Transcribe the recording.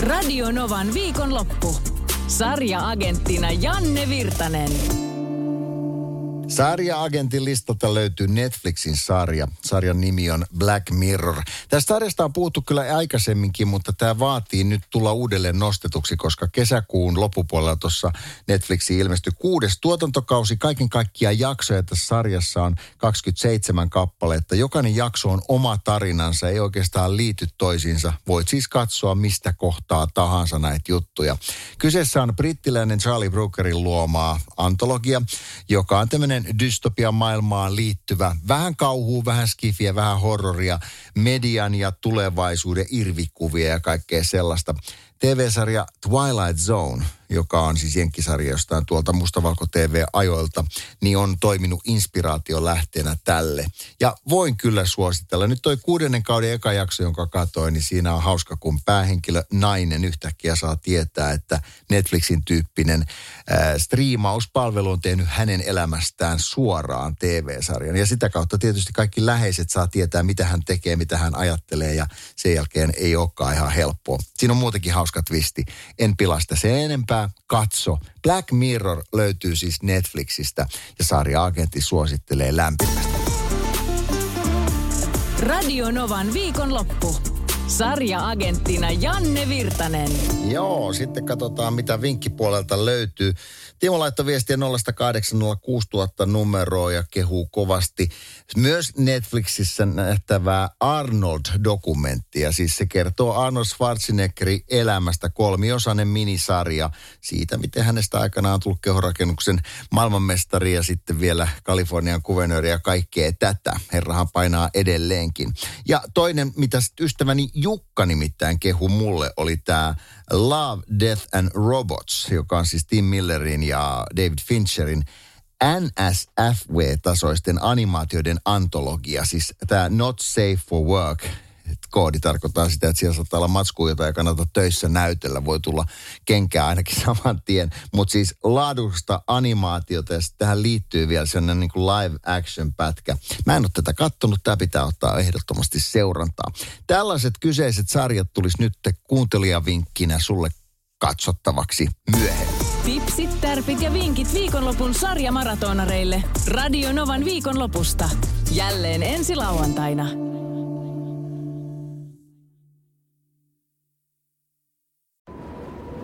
Radio Novan viikonloppu. Sarja-agenttina Janne Virtanen. Sarja-agentin listalta löytyy Netflixin sarja. Sarjan nimi on Black Mirror. Tästä sarjasta on puhuttu kyllä aikaisemminkin, mutta tämä vaatii nyt tulla uudelleen nostetuksi, koska kesäkuun loppupuolella tuossa Netflixin ilmestyi kuudes tuotantokausi. Kaiken kaikkiaan jaksoja tässä sarjassa on 27 kappaletta. Jokainen jakso on oma tarinansa, ei oikeastaan liity toisiinsa. Voit siis katsoa mistä kohtaa tahansa näitä juttuja. Kyseessä on brittiläinen Charlie Brookerin luomaa antologia, joka on tämmöinen dystopian maailmaan liittyvä, vähän kauhua, vähän skifiä, vähän horroria, median ja tulevaisuuden irvikuvia ja kaikkea sellaista. TV-sarja Twilight Zone, joka on siis jenkkisarja jostain tuolta Mustavalko TV-ajoilta, niin on toiminut inspiraation lähteenä tälle. Ja voin kyllä suositella. Nyt toi kuudennen kauden eka jakso, jonka katsoin, niin siinä on hauska, kun päähenkilö nainen yhtäkkiä saa tietää, että Netflixin tyyppinen äh, striimauspalvelu on tehnyt hänen elämästään suoraan TV-sarjan. Ja sitä kautta tietysti kaikki läheiset saa tietää, mitä hän tekee, mitä hän ajattelee ja sen jälkeen ei olekaan ihan helppoa. Siinä on muutenkin hauska twisti. En pilasta se enempää. Katso. Black Mirror löytyy siis Netflixistä ja sarja-agentti suosittelee lämpimästi. Radio Novan viikonloppu. Sarja-agenttina Janne Virtanen. Joo, sitten katsotaan mitä vinkkipuolelta löytyy. Timo laittoi viestiä 0806000 numeroa ja kehuu kovasti myös Netflixissä nähtävää Arnold-dokumenttia. Siis se kertoo Arnold Schwarzeneggerin elämästä kolmiosainen minisarja siitä, miten hänestä aikanaan on tullut kehorakennuksen maailmanmestari ja sitten vielä Kalifornian kuvernööri ja kaikkea tätä. Herrahan painaa edelleenkin. Ja toinen, mitä ystäväni Jukka nimittäin kehu mulle, oli tämä Love, Death and Robots, joka on siis Tim Millerin ja David Fincherin NSFW-tasoisten animaatioiden antologia, siis tämä Not Safe for Work, koodi tarkoittaa sitä, että siellä saattaa olla matskua, jota ei kannata töissä näytellä. Voi tulla kenkää ainakin saman tien. Mutta siis laadusta animaatiota ja tähän liittyy vielä sellainen niin kuin live action pätkä. Mä en ole tätä kattonut, tämä pitää ottaa ehdottomasti seurantaa. Tällaiset kyseiset sarjat tulisi nyt kuuntelijavinkkinä sulle katsottavaksi myöhemmin. Tipsit, tärpit ja vinkit viikonlopun sarjamaratonareille. Radio Novan viikonlopusta. Jälleen ensi lauantaina.